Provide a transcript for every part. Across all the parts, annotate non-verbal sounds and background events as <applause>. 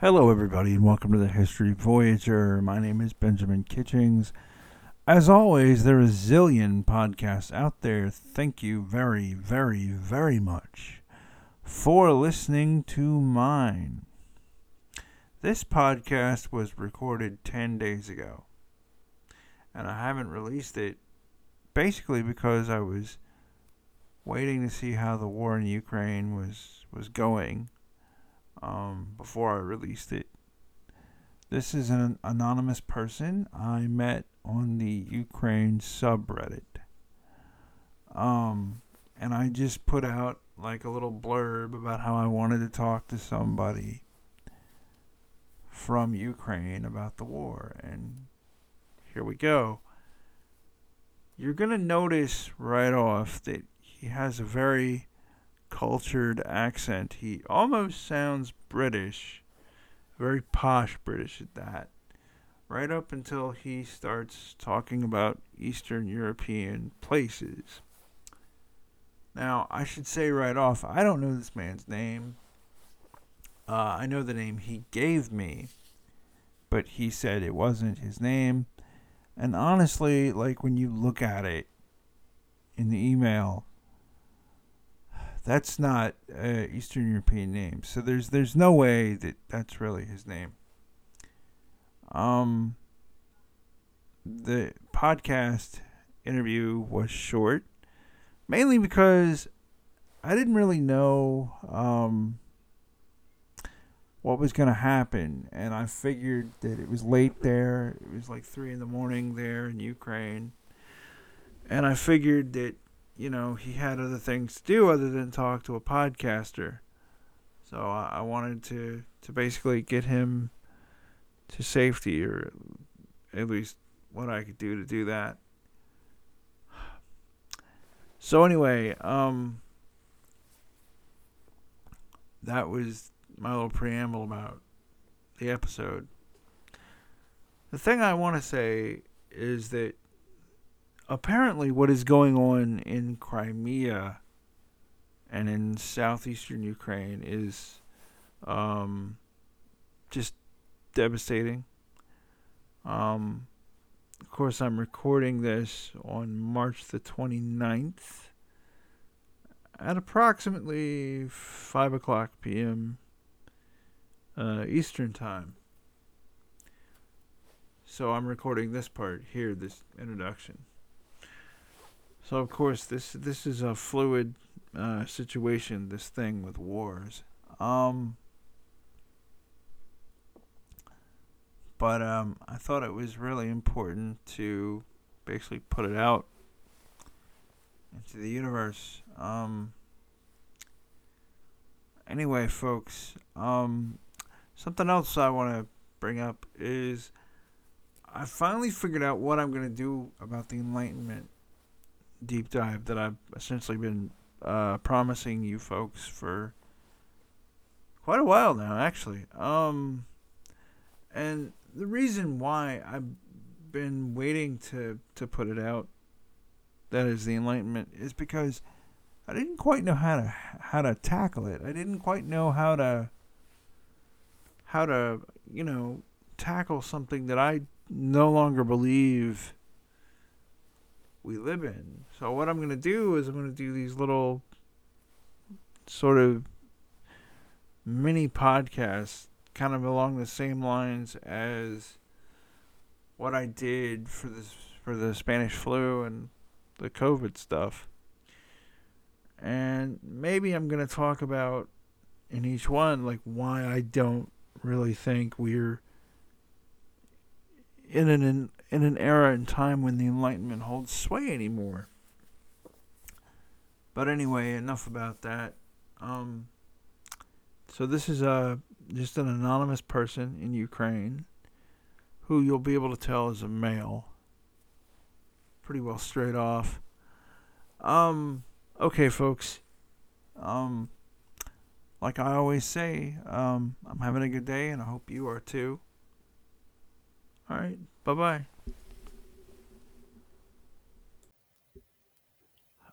Hello, everybody, and welcome to the History Voyager. My name is Benjamin Kitchings. As always, there are a zillion podcasts out there. Thank you very, very, very much for listening to mine. This podcast was recorded 10 days ago, and I haven't released it basically because I was waiting to see how the war in Ukraine was, was going um, before I released it. This is an anonymous person I met on the Ukraine subreddit. Um, and I just put out like a little blurb about how I wanted to talk to somebody from Ukraine about the war. And here we go. You're going to notice right off that he has a very cultured accent. He almost sounds British, very posh British at that. Right up until he starts talking about Eastern European places. Now, I should say right off, I don't know this man's name. Uh, I know the name he gave me, but he said it wasn't his name. And honestly, like when you look at it in the email, that's not uh, Eastern European name. So there's there's no way that that's really his name. Um, the podcast interview was short, mainly because I didn't really know um, what was going to happen, and I figured that it was late there. It was like three in the morning there in Ukraine, and I figured that you know, he had other things to do other than talk to a podcaster. So I, I wanted to, to basically get him to safety, or at least what I could do to do that. So anyway, um, that was my little preamble about the episode. The thing I want to say is that apparently what is going on in Crimea and in southeastern Ukraine is um, just devastating. Um, of course, I'm recording this on March the 29th at approximately 5 o'clock p.m. Uh, Eastern Time. So I'm recording this part here, this introduction. So of course this this is a fluid uh, situation. This thing with wars. Um, but um, I thought it was really important to basically put it out into the universe. Um, anyway, folks, um, something else I want to bring up is I finally figured out what I'm going to do about the Enlightenment deep dive that I've essentially been uh, promising you folks for quite a while now, actually. Um, and the reason why I've been waiting to to put it out, that is the Enlightenment, is because I didn't quite know how to how to tackle it. I didn't quite know how to how to you know tackle something that I no longer believe we live in. So what I'm going to do is I'm going to do these little sort of mini podcasts kind of along the same lines as what I did for this for the Spanish flu and the COVID stuff. And maybe I'm going to talk about in each one like why I don't really think we're in an in an era and time when the Enlightenment holds sway anymore. But anyway, enough about that. Um, so this is a uh, just an anonymous person in Ukraine who you'll be able to tell is a male. Pretty well straight off. Um, okay, folks. Um, like I always say, um, I'm having a good day, and I hope you are too. All right, bye bye.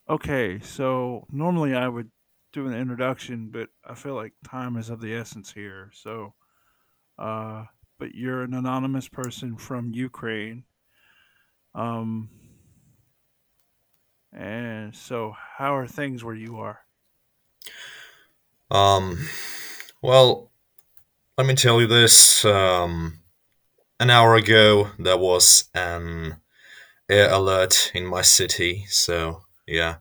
Okay, so normally I would do an introduction, but I feel like time is of the essence here. So uh, but you're an anonymous person from Ukraine. Um, and so, how are things where you are? Um, well, let me tell you this. Um, an hour ago, there was an air alert in my city. So, yeah,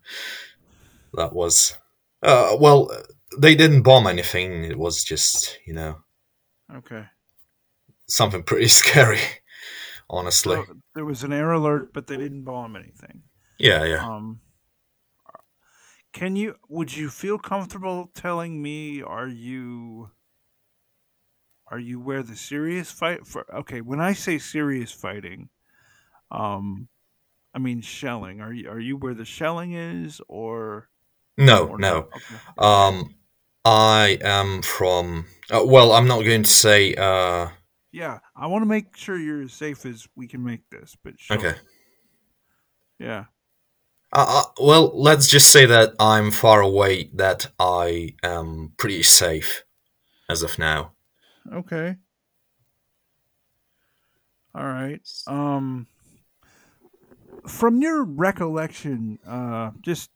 that was. Uh, well, they didn't bomb anything. It was just, you know, Okay. something pretty <laughs> scary, honestly. So there was an air alert, but they didn't bomb anything. Yeah, yeah. Um, can you? Would you feel comfortable telling me? Are you? Are you where the serious fight for? Okay, when I say serious fighting, um, I mean shelling. Are you? Are you where the shelling is, or? No, Or no. Okay. Um, I am from. Uh, well, I'm not going to say. Uh, Yeah, I want to make sure you're as safe as we can make this. But sure. okay. Yeah. Uh, uh, well, let's just say that I'm far away. That I am pretty safe as of now. Okay. All right. Um from your recollection, uh just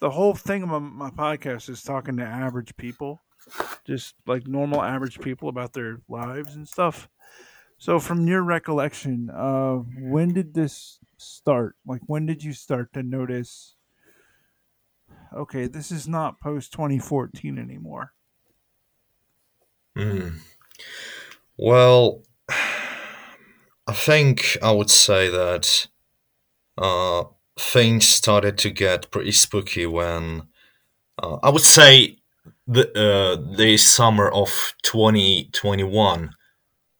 the whole thing of my, my podcast is talking to average people, just like normal average people about their lives and stuff. So from your recollection, uh when did this start? Like when did you start to notice okay, this is not post 2014 anymore. Hmm. Well, <sighs> I think I would say that uh, things started to get pretty spooky when uh, I would say the uh, the summer of 2021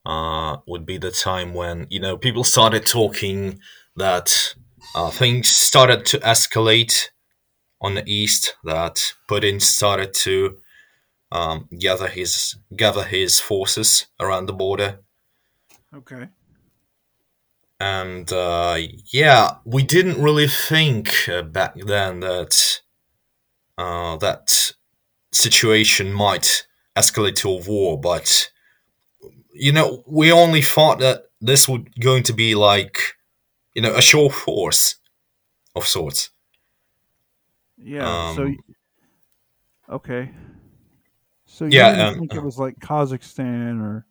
uh, would be the time when you know people started talking that uh, things started to escalate on the east. That Putin started to um, gather his gather his forces around the border, Okay. and uh, yeah, we didn't really think uh, back then that uh, that situation might escalate to a war, but you know, we only thought that this would going to be like, you know, a show force of sorts. Yeah. So Um, Okay. So yeah, um, think it was like Kazakhstan or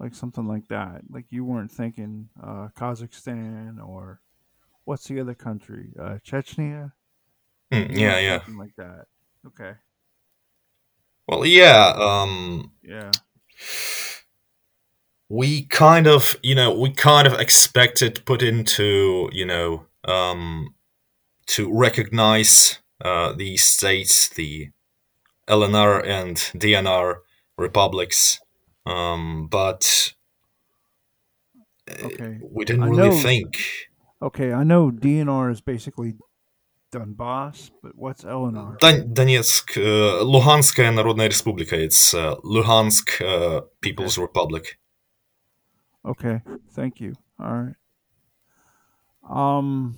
like something like that. Like you weren't thinking uh, Kazakhstan or what's the other country? Uh, Chechnya. mm, yeah, yeah. thinking like that. Okay. Well, yeah. Um, Yeah. we kind of, you know, we kind of expected Putin, you know, um, to recognize uh, these states, the LNR and DNR republics, um, but Okay. we didn't I really know. think. Okay. I know DNR is basically Donbass, but what's LNR? Дон- Donetsk, uh, Luhanskая Народная Республика. It's uh, Luhansk uh, People's Republic. Okay. Thank you. All right. Um.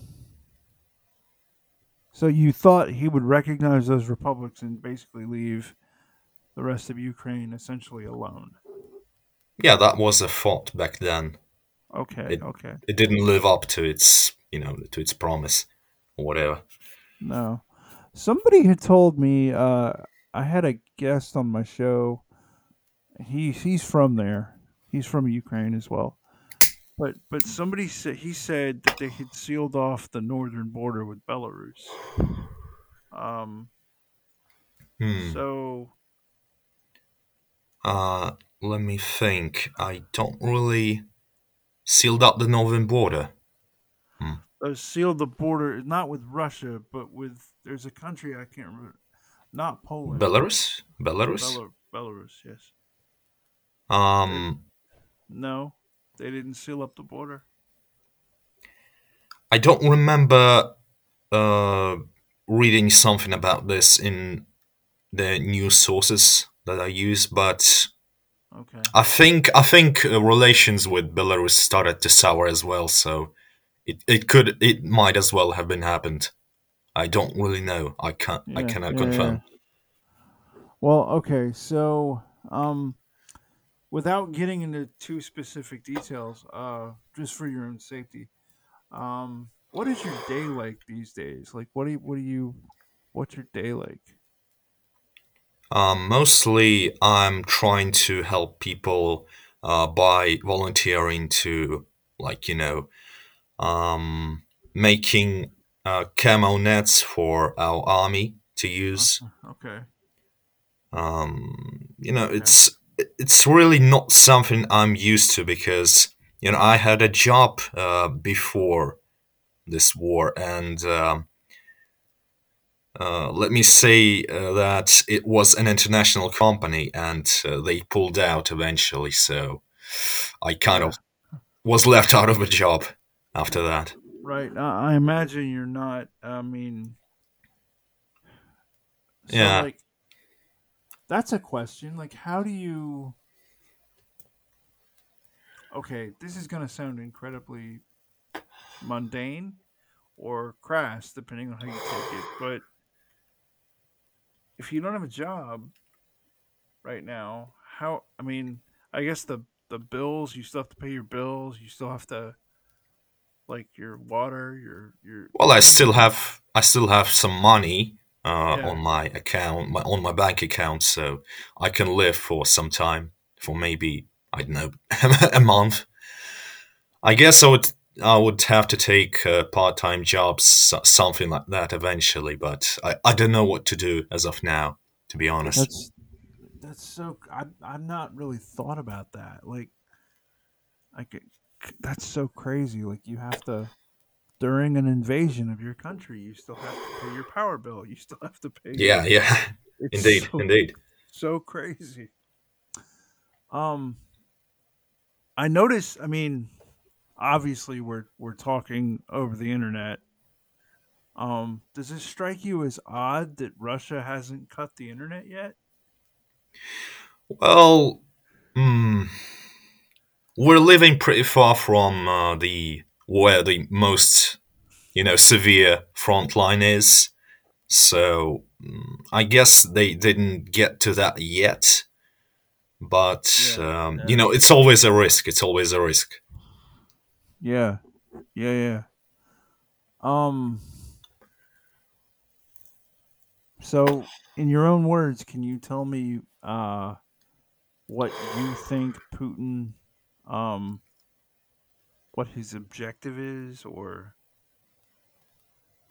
So you thought he would recognize those republics and basically leave the rest of Ukraine essentially alone. Yeah, that was a thought back then. Okay, It- okay. It didn't live up to its, you know, to its promise or whatever. No. Somebody had told me uh I had a guest on my show. He he's from there. He's from Ukraine as well. But but somebody said he said that they had sealed off the northern border with Belarus. Um Hmm. so Uh, let me think. I don't really sealed up the northern border. uh, sealed the border not with Russia, but with there's a country I can't remember. Not Poland. Belarus? Belarus? Belar- Belarus, yes. Um, No, they didn't seal up the border. I don't remember uh, reading something about this in the news sources that I use, but Okay. I think I think uh, relations with Belarus started to sour as well. So it, it could it might as well have been happened. I don't really know. I can't. I cannot yeah, confirm. Well, okay, so um, without getting into too specific details, uh, just for your own safety, um, what is your day like these days? Like, what do you, what do you, what's your day like? Um, mostly, I'm trying to help people uh, by volunteering to, like, you know, um, making uh, camo nets for our army to use. Okay. Um, you know, Okay. it's it's really not something I'm used to because you know I had a job uh, before this war, and um, uh, let me say uh, that it was an international company, and uh, they pulled out eventually. So I kind of was left out of a job after that. Right. I, I imagine you're not. I mean, so Yeah. like, that's a question. Like, how do you? Okay, this is gonna sound incredibly mundane or crass, depending on how you take it. But if you don't have a job right now, how? I mean, I guess the the bills you still have to pay your bills. You still have to like your water, your your. Well, I still have I still have some money uh, Yeah. on my account, my, on my bank account, so I can live for some time, for maybe I don't know <laughs> a month. I guess I would I would have to take uh, part time jobs, something like that, eventually. But I, I don't know what to do as of now, to be honest. That's that's so. I I've not really thought about that. Like, like it- that's so crazy. Like you have to during an invasion of your country, you still have to pay your power bill. You still have to pay. yeah, yeah, <laughs> It's indeed, so, indeed. so crazy. Um, I notice. I mean, obviously, we're we're talking over the internet. Um, does it strike you as odd that Russia hasn't cut the internet yet? Well, hmm, we're living pretty far from uh, the where the most you know severe front line is so mm, i guess they didn't get to that yet but Yeah, um, yeah. you know it's always a risk it's always a risk Yeah, yeah, yeah. Um. So, in your own words, can you tell me uh, what you think Putin, um, what his objective is, or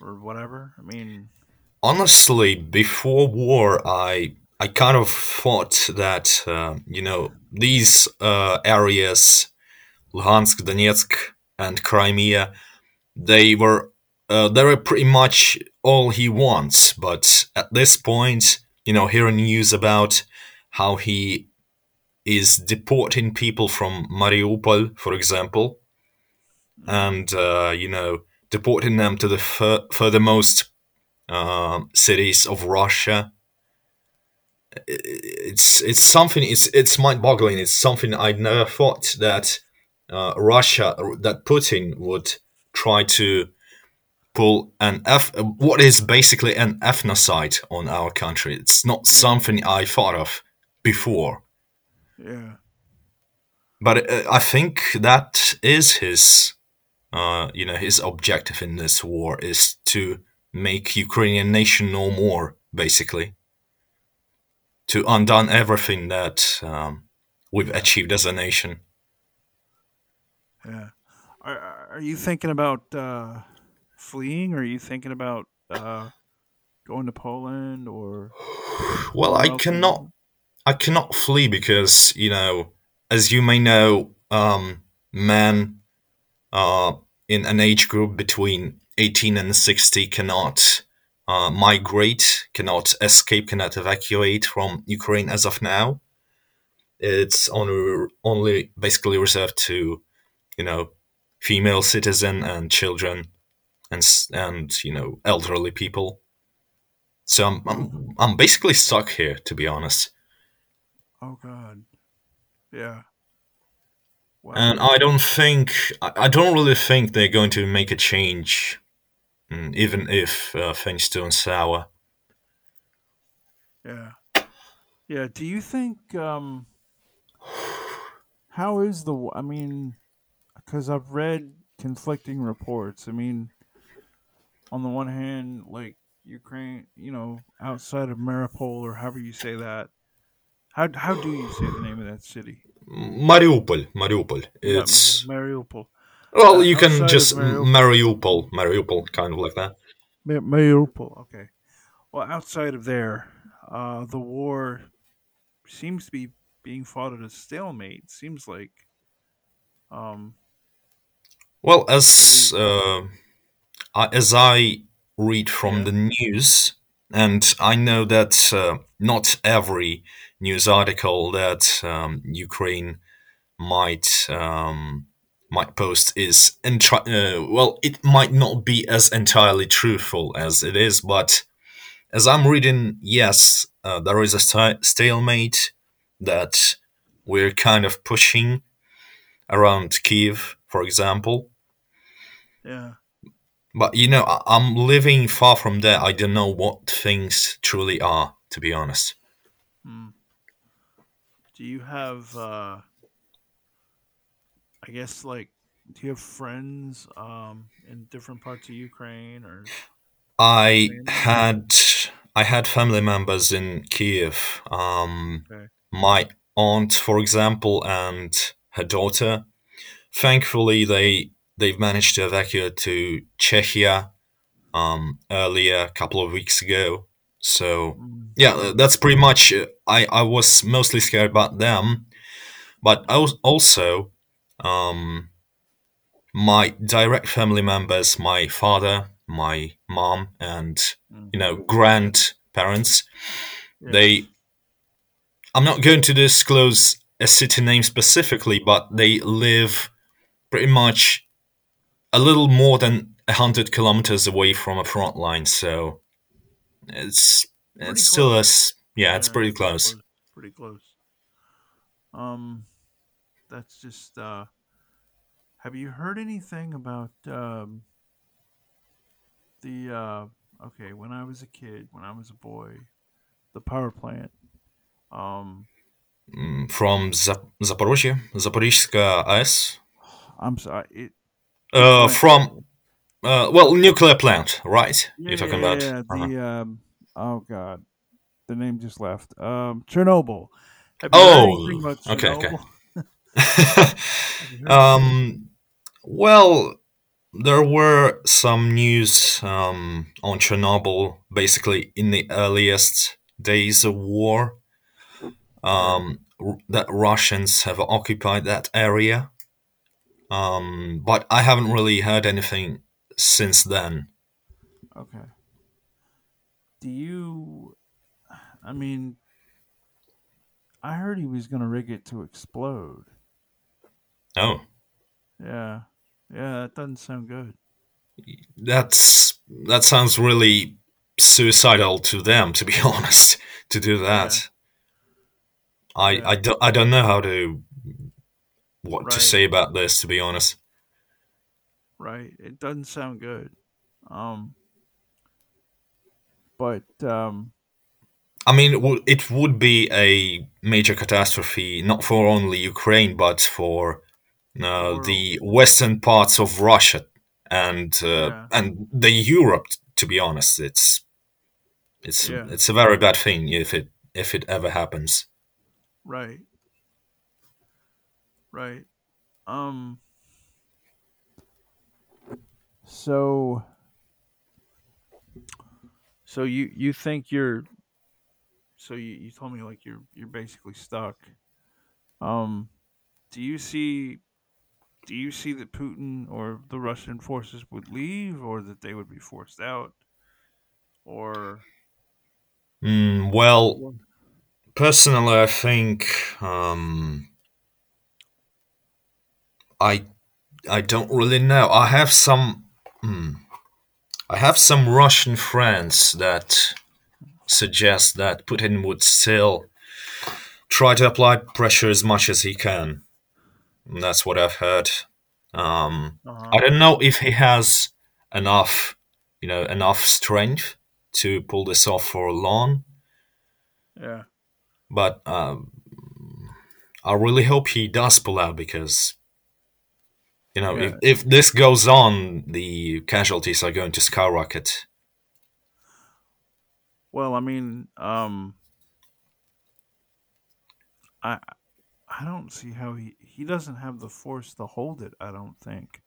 or whatever? I mean, honestly before war i i kind of thought that uh, you know these uh, areas luhansk donetsk and crimea they were uh, they were pretty much all he wants but at this point you know hearing news about how he is deporting people from mariupol for example and uh, you know deporting them to the fur- furthermost um, cities of russia. It's it's something it's it's mind-boggling. It's something i never thought that uh, russia that putin would try to pull an F, what is basically an ethnocide on our country. It's not something I thought of before, yeah, but uh, I think that is his, uh, you know, his objective in this war is to make Ukrainian nation no more, basically, to undone everything that um, we've achieved as a nation. yeah. Are are you thinking about uh, fleeing? Or are you thinking about uh, going to Poland or? <sighs> Well, I somewhere else in cannot I cannot flee because you know, as you may know, um, men uh, in an age group between eighteen and sixty cannot uh, migrate, cannot escape, cannot evacuate from Ukraine as of now. It's only only basically reserved to you know female citizen and children and and you know elderly people. So I'm I'm, I'm basically stuck here, to be honest. Oh God. Yeah. Wow. And I don't think, I don't really think they're going to make a change, mm, even if uh, things turn sour. Yeah. Yeah. Do you think um how is the? I mean, because I've read conflicting reports. I mean, on the one hand, like Ukraine, you know, outside of Mariupol or however you say that. How how do you say the name of that city? Mariupol, Mariupol. Ma- It's Mariupol. well, Uh, you can just Mariupol. Mariupol, Mariupol, kind of like that. Ma- Mariupol. Okay. Well, outside of there, uh, the war seems to be being fought at a stalemate. Seems like. Um. Well, as uh, as I read from yeah. the news, and I know that uh, not every news article that um, Ukraine might um, might post is entri- uh, well, it might not be as entirely truthful as it is, but as I'm reading, yes, uh, there is a sta- stalemate that we're kind of pushing around Kiev, for example. Yeah. But you know, I- I'm living far from there. I don't know what things truly are, to be honest. Hmm. Do you have? uh I guess like. Do you have friends um in different parts of Ukraine or I had I had family members in Kiev. Um, Okay. my aunt, for example, and her daughter. Thankfully, they they've managed to evacuate to Czechia um, earlier, a couple of weeks ago. So yeah, that's pretty much. uh, I I was mostly scared about them, but I was also um, my direct family members, my father, my mom, and you know grandparents. They I'm not going to disclose a city name specifically, but they live pretty much a little more than a hundred kilometers away from a front line. So it's Pretty it's still close. us. Yeah, it's Yeah, pretty close. Pretty close. Um, that's just. uh Have you heard anything about um the? uh Okay, when I was a kid, when I was a boy, the power plant. Um, Mm, From Zap- Zaporozhye, Zaporizhska AES. I'm sorry. It Uh, from uh, well, nuclear plant, right? Yeah, You're talking yeah. about. yeah, Uh-huh. The um. Oh God, the name just left. Um, Chernobyl. Have you heard anything Oh, about okay, okay. Chernobyl? <laughs> Have you heard anything? um, well, there were some news um, on Chernobyl, basically in the earliest days of war, um, that Russians have occupied that area. Um, but I haven't really heard anything since then. Okay. Do you? I mean, I heard he was gonna rig it to explode. Oh, Yeah, yeah, that doesn't sound good. that's that sounds really suicidal to them, to be <laughs> honest, to do Yeah, that. I, yeah, I, don't, I don't know how to what to say about this, to be honest. right. It doesn't sound good. Um, but um, I mean, it would, be a major catastrophe, not for only Ukraine, but for the uh, the western parts of Russia and uh, Yeah, and the Europe. To be honest, it's it's yeah, it's a very bad thing if it if it ever happens. right, right. Um, so so you you think you're so you you told me like you're you're basically stuck. Um, do you see do you see that Putin or the Russian forces would leave, or that they would be forced out, or Mm, well, Well, personally, I think um, I I don't really know. I have some hmm, I have some Russian friends that suggest that Putin would still try to apply pressure as much as he can. That's what I've heard. Um, uh huh, I don't know if he has enough, you know, enough strength to pull this off for long, yeah, but um, I really hope he does pull out because you know Yeah. if, if this goes on, the casualties are going to skyrocket. Well, I mean, um, I I don't see how he he doesn't have the force to hold it. I don't think.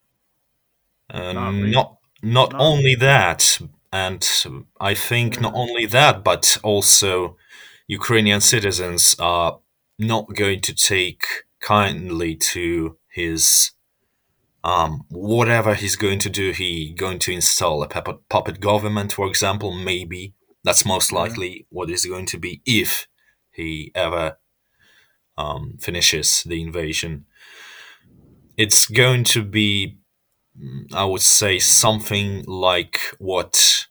Uh, Not really. not not Not- only that, and I think not only that, but also Ukrainian citizens are not going to take kindly to his um, whatever he's going to do. He going to install a puppet, puppet government, for example. Maybe that's most Yeah. likely what is going to be if he ever um, finishes the invasion. It's going to be I would say something like what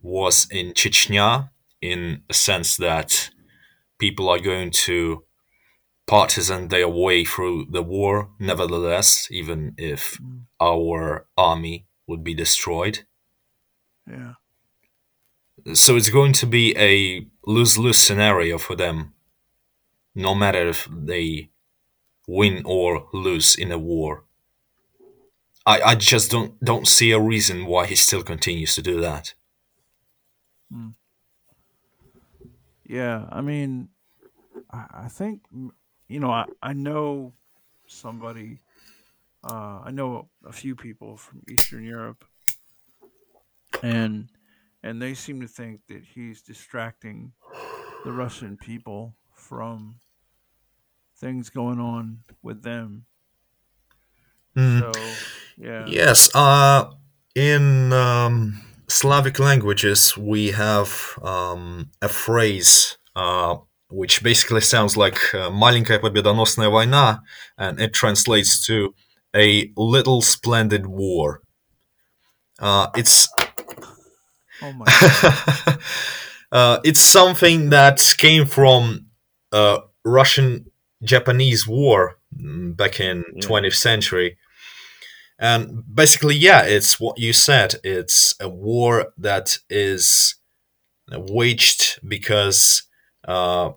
was in Chechnya, in a sense that people are going to partisan their way through the war, nevertheless, even if Mm, our army would be destroyed. Yeah. So it's going to be a lose lose scenario for them, no matter if they win or lose in a war. I, I just don't don't see a reason why he still continues to do that. Yeah. I mean, I, I think you know I I know somebody. Uh, I know a few people from Eastern Europe, and and they seem to think that he's distracting the Russian people from things going on with them. Mm. So yeah, Yes, uh, in um, Slavic languages, we have um, a phrase uh, which basically sounds like uh, «маленькая победоносная война», and it translates to a little splendid war. Uh, it's oh my, God. <laughs> uh, it's something that came from uh, Russian Japanese War mm, back in Yeah. 20th century. And basically, yeah, it's what you said. It's a war that is waged because uh,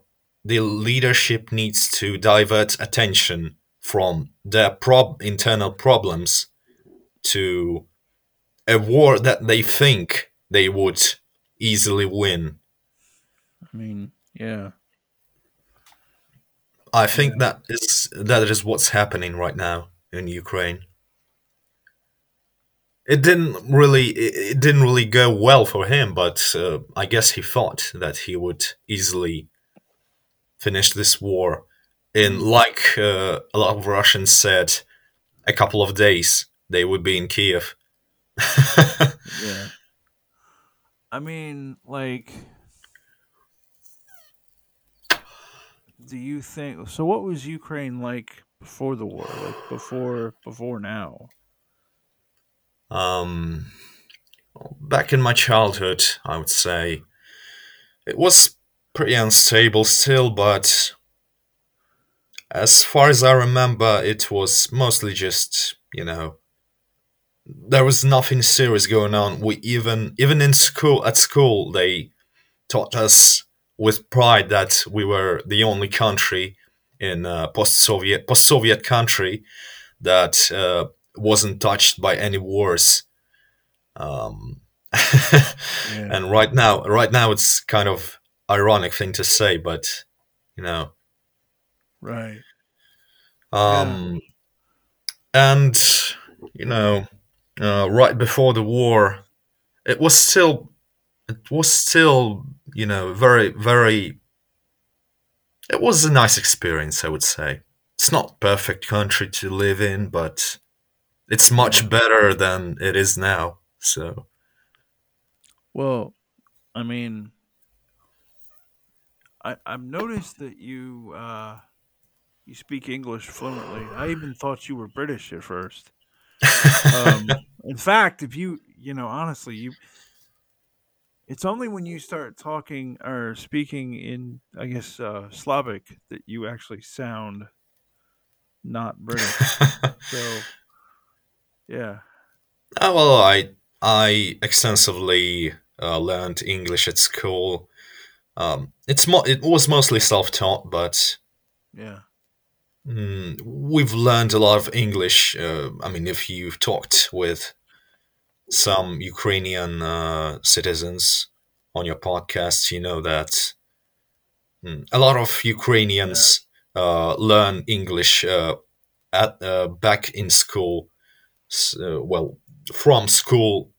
the leadership needs to divert attention from their prob- internal problems to a war that they think they would easily win. I mean, yeah, I think that is that is what's happening right now in Ukraine. It didn't really it it didn't really go well for him, but uh, I guess he thought that he would easily finish this war in like uh, a lot of Russians said, a couple of days they would be in Kiev. <laughs> yeah. I mean, like, do you think so? What was Ukraine like before the war? Like before, before now? Um, back in my childhood, I would say it was pretty unstable still, but as far as I remember, it was mostly just you know there was nothing serious going on. We even even in school at school they taught us with pride that we were the only country in uh, post-Soviet post-Soviet country that uh, wasn't touched by any wars. Um, <laughs> Yeah. and right now, right now, it's kind of ironic thing to say, but you know, Right. um, and you know, uh, right before the war, it was still, it was still, you know, very, very. It was a nice experience, I would say. It's not perfect country to live in, but it's much better than it is now. So Well, I mean, I I've noticed that you uh you speak English fluently. I even thought you were British at first. Um, <laughs> in fact, if you you know honestly you. It's only when you start talking or speaking in, I guess, uh, Slavic that you actually sound not British. So, yeah, Uh, well, I I extensively uh, learned English at school. Um, it's mo- it was mostly self-taught, but yeah, mm, we've learned a lot of English. Uh, I mean, if you've talked with some Ukrainian uh, citizens on your podcast, you know that mm, a lot of Ukrainians uh, learn English uh, at uh, back in school. So, well, from school,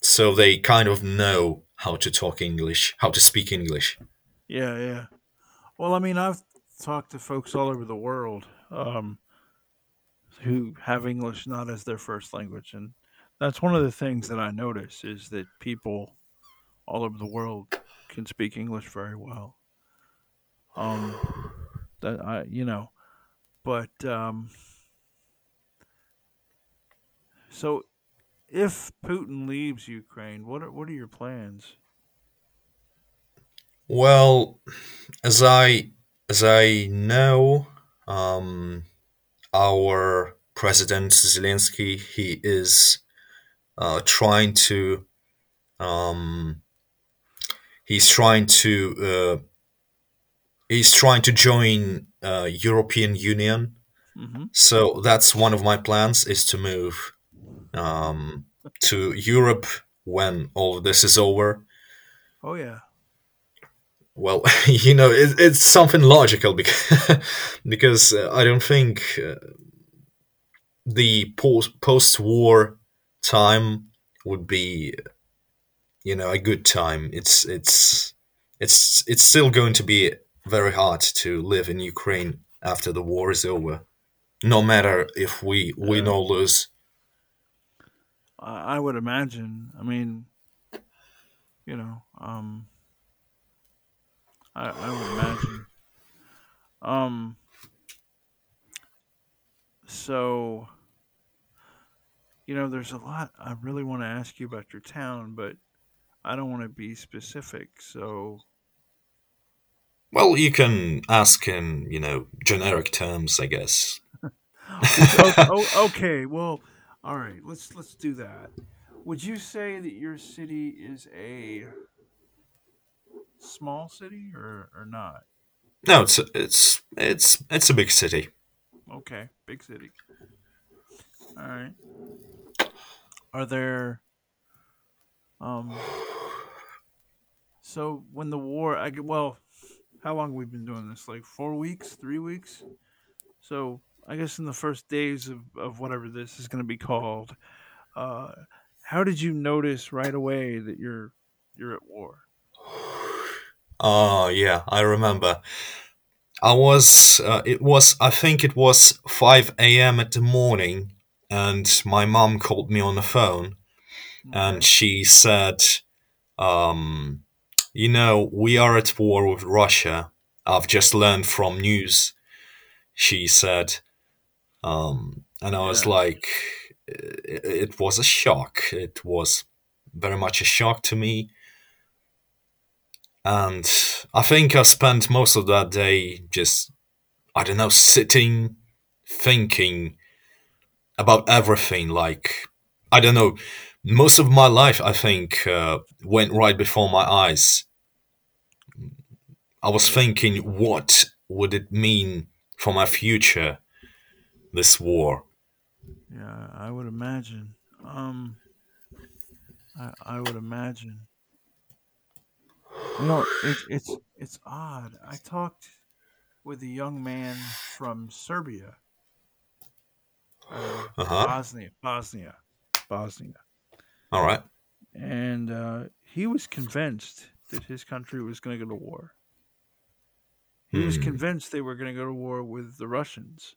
so they kind of know how to talk English, how to speak English. Yeah, yeah. Well, I mean, I've talked to folks all over the world um, who have English not as their first language, and that's one of the things that I notice is that people all over the world can speak English very well. Um, that I, you know, but um, so if Putin leaves Ukraine, what are what are your plans? Well, as I as I know, um, our president Zelensky he is uh, trying to um, he's trying to uh, he's trying to join uh, European Union. hmm So that's one of my plans is to move um, to Europe when all of this is over. Oh yeah, Well, <laughs> you know, it, it's something logical because <laughs> because uh, I don't think uh, the post post war time would be you know a good time. It's it's it's it's still going to be very hard to live in Ukraine after the war is over. No matter if we win or lose. I, I would imagine. I mean, you know, um, I, I would imagine. Um, so you know, there's a lot I really want to ask you about your town, but I don't want to be specific. So Well, you can ask in you know generic terms, I guess. <laughs> okay, well, all right, let's let's do that. Would you say that your city is a small city or or not? No, it's it's it's it's a big city. Okay, big city. All right. Are there um so when the war I well, how long we've we been doing this? Like 4 weeks, 3 weeks? So, I guess in the first days of of whatever this is going to be called, uh how did you notice right away that you're you're at war? Oh yeah, I remember. I was, uh, it was, I think it was 5 a.m. at the morning, and my mom called me on the phone, and she said, um, you know, we are at war with Russia. I've just learned from news, she said. Um, and I was Yeah. like, it, it was a shock. It was very much a shock to me. And I think I spent most of that day just, I don't know, sitting, thinking about everything. Like, I don't know, most of my life, I think, uh, went right before my eyes. I was thinking, what would it mean for my future, this war? Yeah, I would imagine. Um I I would imagine. You know, it's it's it's odd. I talked with a young man from Serbia, uh, Uh huh. Bosnia, Bosnia, Bosnia, All right. and uh, he was convinced that his country was going to go to war. He was Hmm. convinced they were going to go to war with the Russians.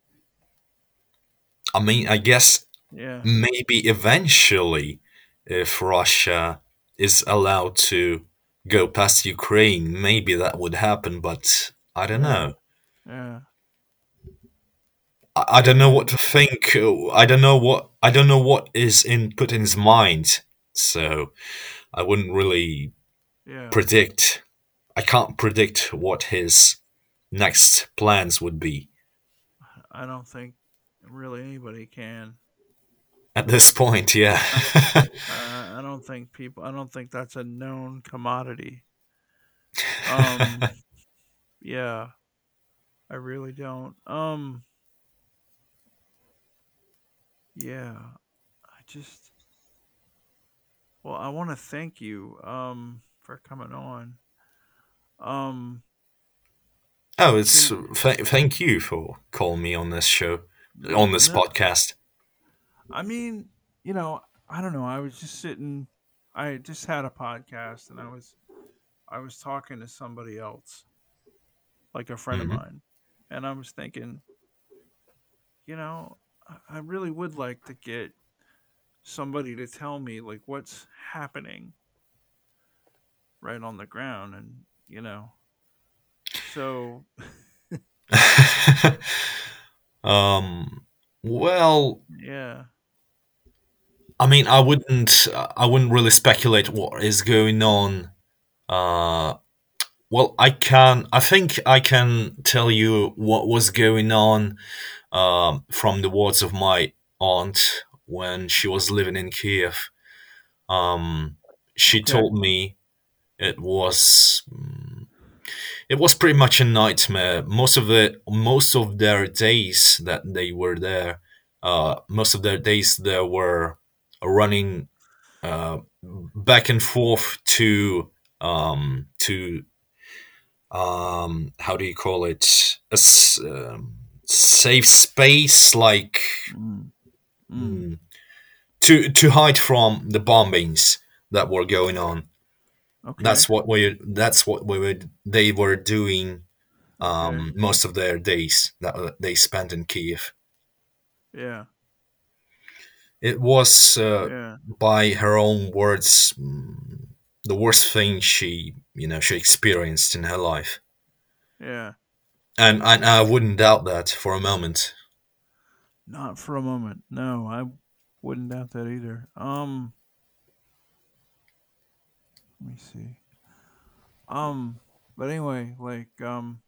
I mean, I guess Yeah, maybe eventually, if Russia is allowed to go past Ukraine, maybe that would happen, but I don't know. yeah, I, I don't know what to think. I don't know what I don't know what is in Putin's mind. So I wouldn't really yeah. predict. I can't predict what his next plans would be I don't think really anybody can. at this point. Yeah. <laughs> Uh, I don't think people. I don't think that's a known commodity. Um, <laughs> yeah. I really don't. Um, yeah, I just well, I want to thank you um for coming on. Um, Oh, it's th- thank you for calling me on this show, on this no, podcast. I mean, you know, I don't know. I was just sitting. I just had a podcast, and I was I was talking to somebody else, like a friend of hmm mine, and I was thinking, you know, I really would like to get somebody to tell me like what's happening right on the ground, and you know, so <laughs> <laughs> um, well, yeah, I mean, I wouldn't, I wouldn't really speculate what is going on. Uh, well, I can, I think I can tell you what was going on um, from the words of my aunt when she was living in Kiev. Um, she okay, told me it was mm, it was pretty much a nightmare. Most of the most of their days that they were there, uh, most of their days there were running uh, back and forth to um, to um, how do you call it a s- um, safe space like mm, mm, mm, to to hide from the bombings that were going on. Okay, That's what we that's what we were they were doing um, most of their days that uh, they spent in Kiev. yeah, It was, uh, yeah, by her own words, the worst thing she you know she experienced in her life, yeah. and and I wouldn't doubt that for a moment. Not for a moment. No, I wouldn't doubt that either. Um, let me see. Um, but anyway, like, um,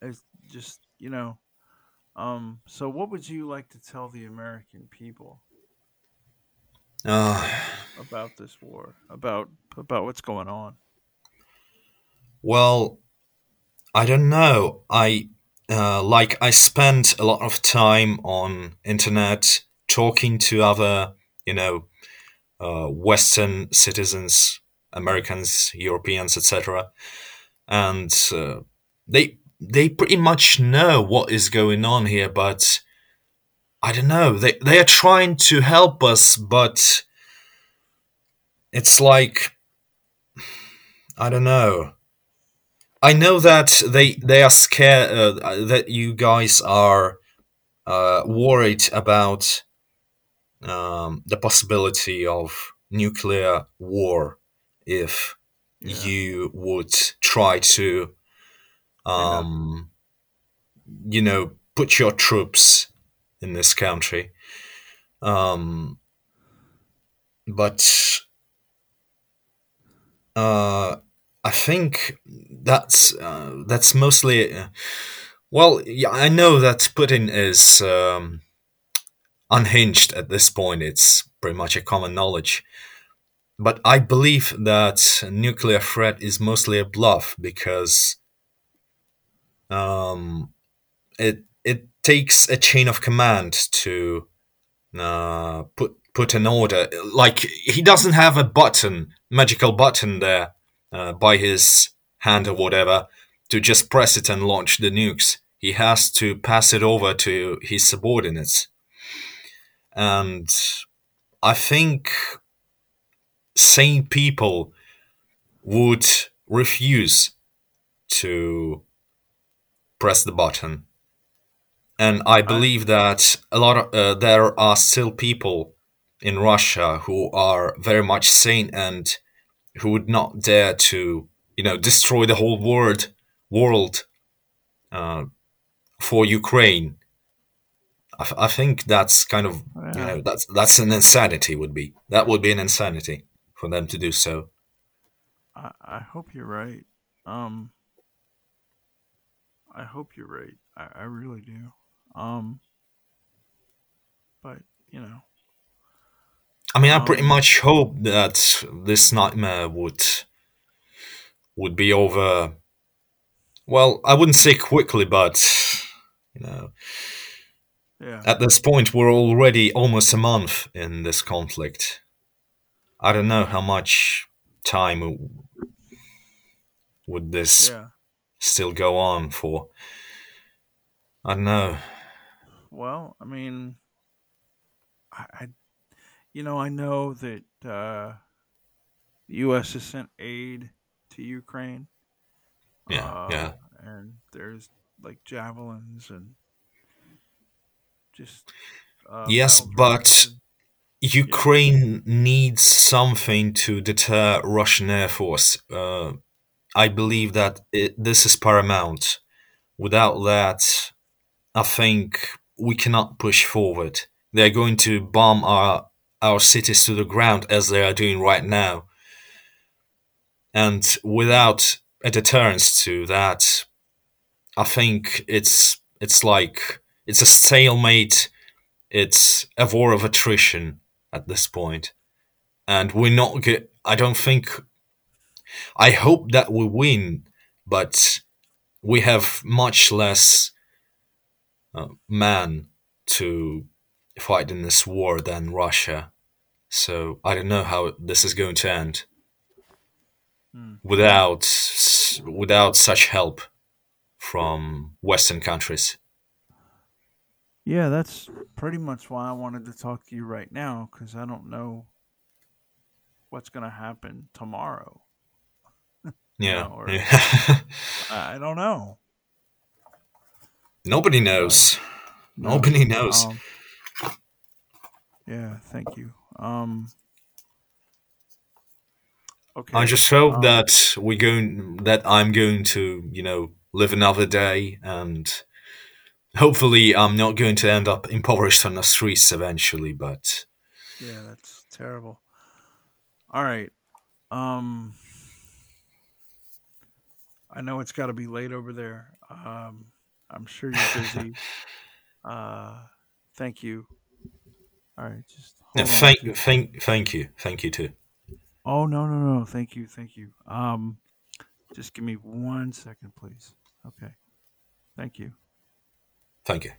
it's just you know, um. So, what would you like to tell the American people Uh, about this war? About about what's going on? well, I don't know. I uh, like I spent a lot of time on internet talking to other you know Western citizens, Americans, Europeans, etc., and uh, they they pretty much know what is going on here, but I don't know. They they are trying to help us, but it's like I don't know. I know that they they are scared uh, that you guys are uh, worried about um, the possibility of nuclear war if Yeah, you would try to yeah, um, you know put your troops in this country. Um, but uh, I think that's uh, that's mostly uh, well yeah I know that Putin is um, unhinged at this point it's pretty much a common knowledge but I believe that nuclear threat is mostly a bluff because um, it it takes a chain of command to uh, put put an order. Like he doesn't have a button, magical button there uh, by his hand or whatever to just press it and launch the nukes. He has to pass it over to his subordinates, and I think sane people would refuse to press the button. And I believe that a lot of uh, there are still people in Russia who are very much sane and who would not dare to, you know, destroy the whole world world uh, for Ukraine. I, th- I think that's kind of, you know, that's that's an insanity. Would be that would be an insanity for them to do so. I I hope you're right. Um, I hope you're right. I I really do. Um, but you know, I mean, I pretty um, much hope that this nightmare would would be over well, I wouldn't say quickly, but you know, Yeah. at this point, we're already almost a month in this conflict. I don't know how much time would this yeah. still go on for. I don't know. Well, I mean, I, I you know, I know that uh, the U.S. has sent aid to Ukraine. Yeah, uh, yeah. And there's like javelins and just uh, Yes, but Ukraine needs something to deter Russian Air Force. Uh, I believe that it, this is paramount. Without that, I think we cannot push forward. They're going to bomb our our cities to the ground as they are doing right now. And without a deterrence to that, I think it's it's like it's a stalemate. It's a war of attrition at this point, and we're not get. I don't think. I hope that we win, but we have much less uh, man to fight in this war than Russia. So I don't know how this is going to end Hmm. without without such help from Western countries. Yeah, that's pretty much why I wanted to talk to you right now because I don't know what's going to happen tomorrow. <laughs> Yeah, know, or- yeah. <laughs> I don't know. nobody knows. No. Nobody knows. Um, yeah, thank you. Um, okay. I just hope um, that we're going that I'm going to, you know, live another day and hopefully I'm not going to end up impoverished on the streets eventually, but Yeah, that's terrible. All right. Um, I know it's got to be late over there. Um, I'm sure you're busy. <laughs> uh, thank you. All right, just thank thank thank you. Thank you too. Oh no no no! Thank you thank you. Um, just give me one second, please. Okay. Thank you. Thank you.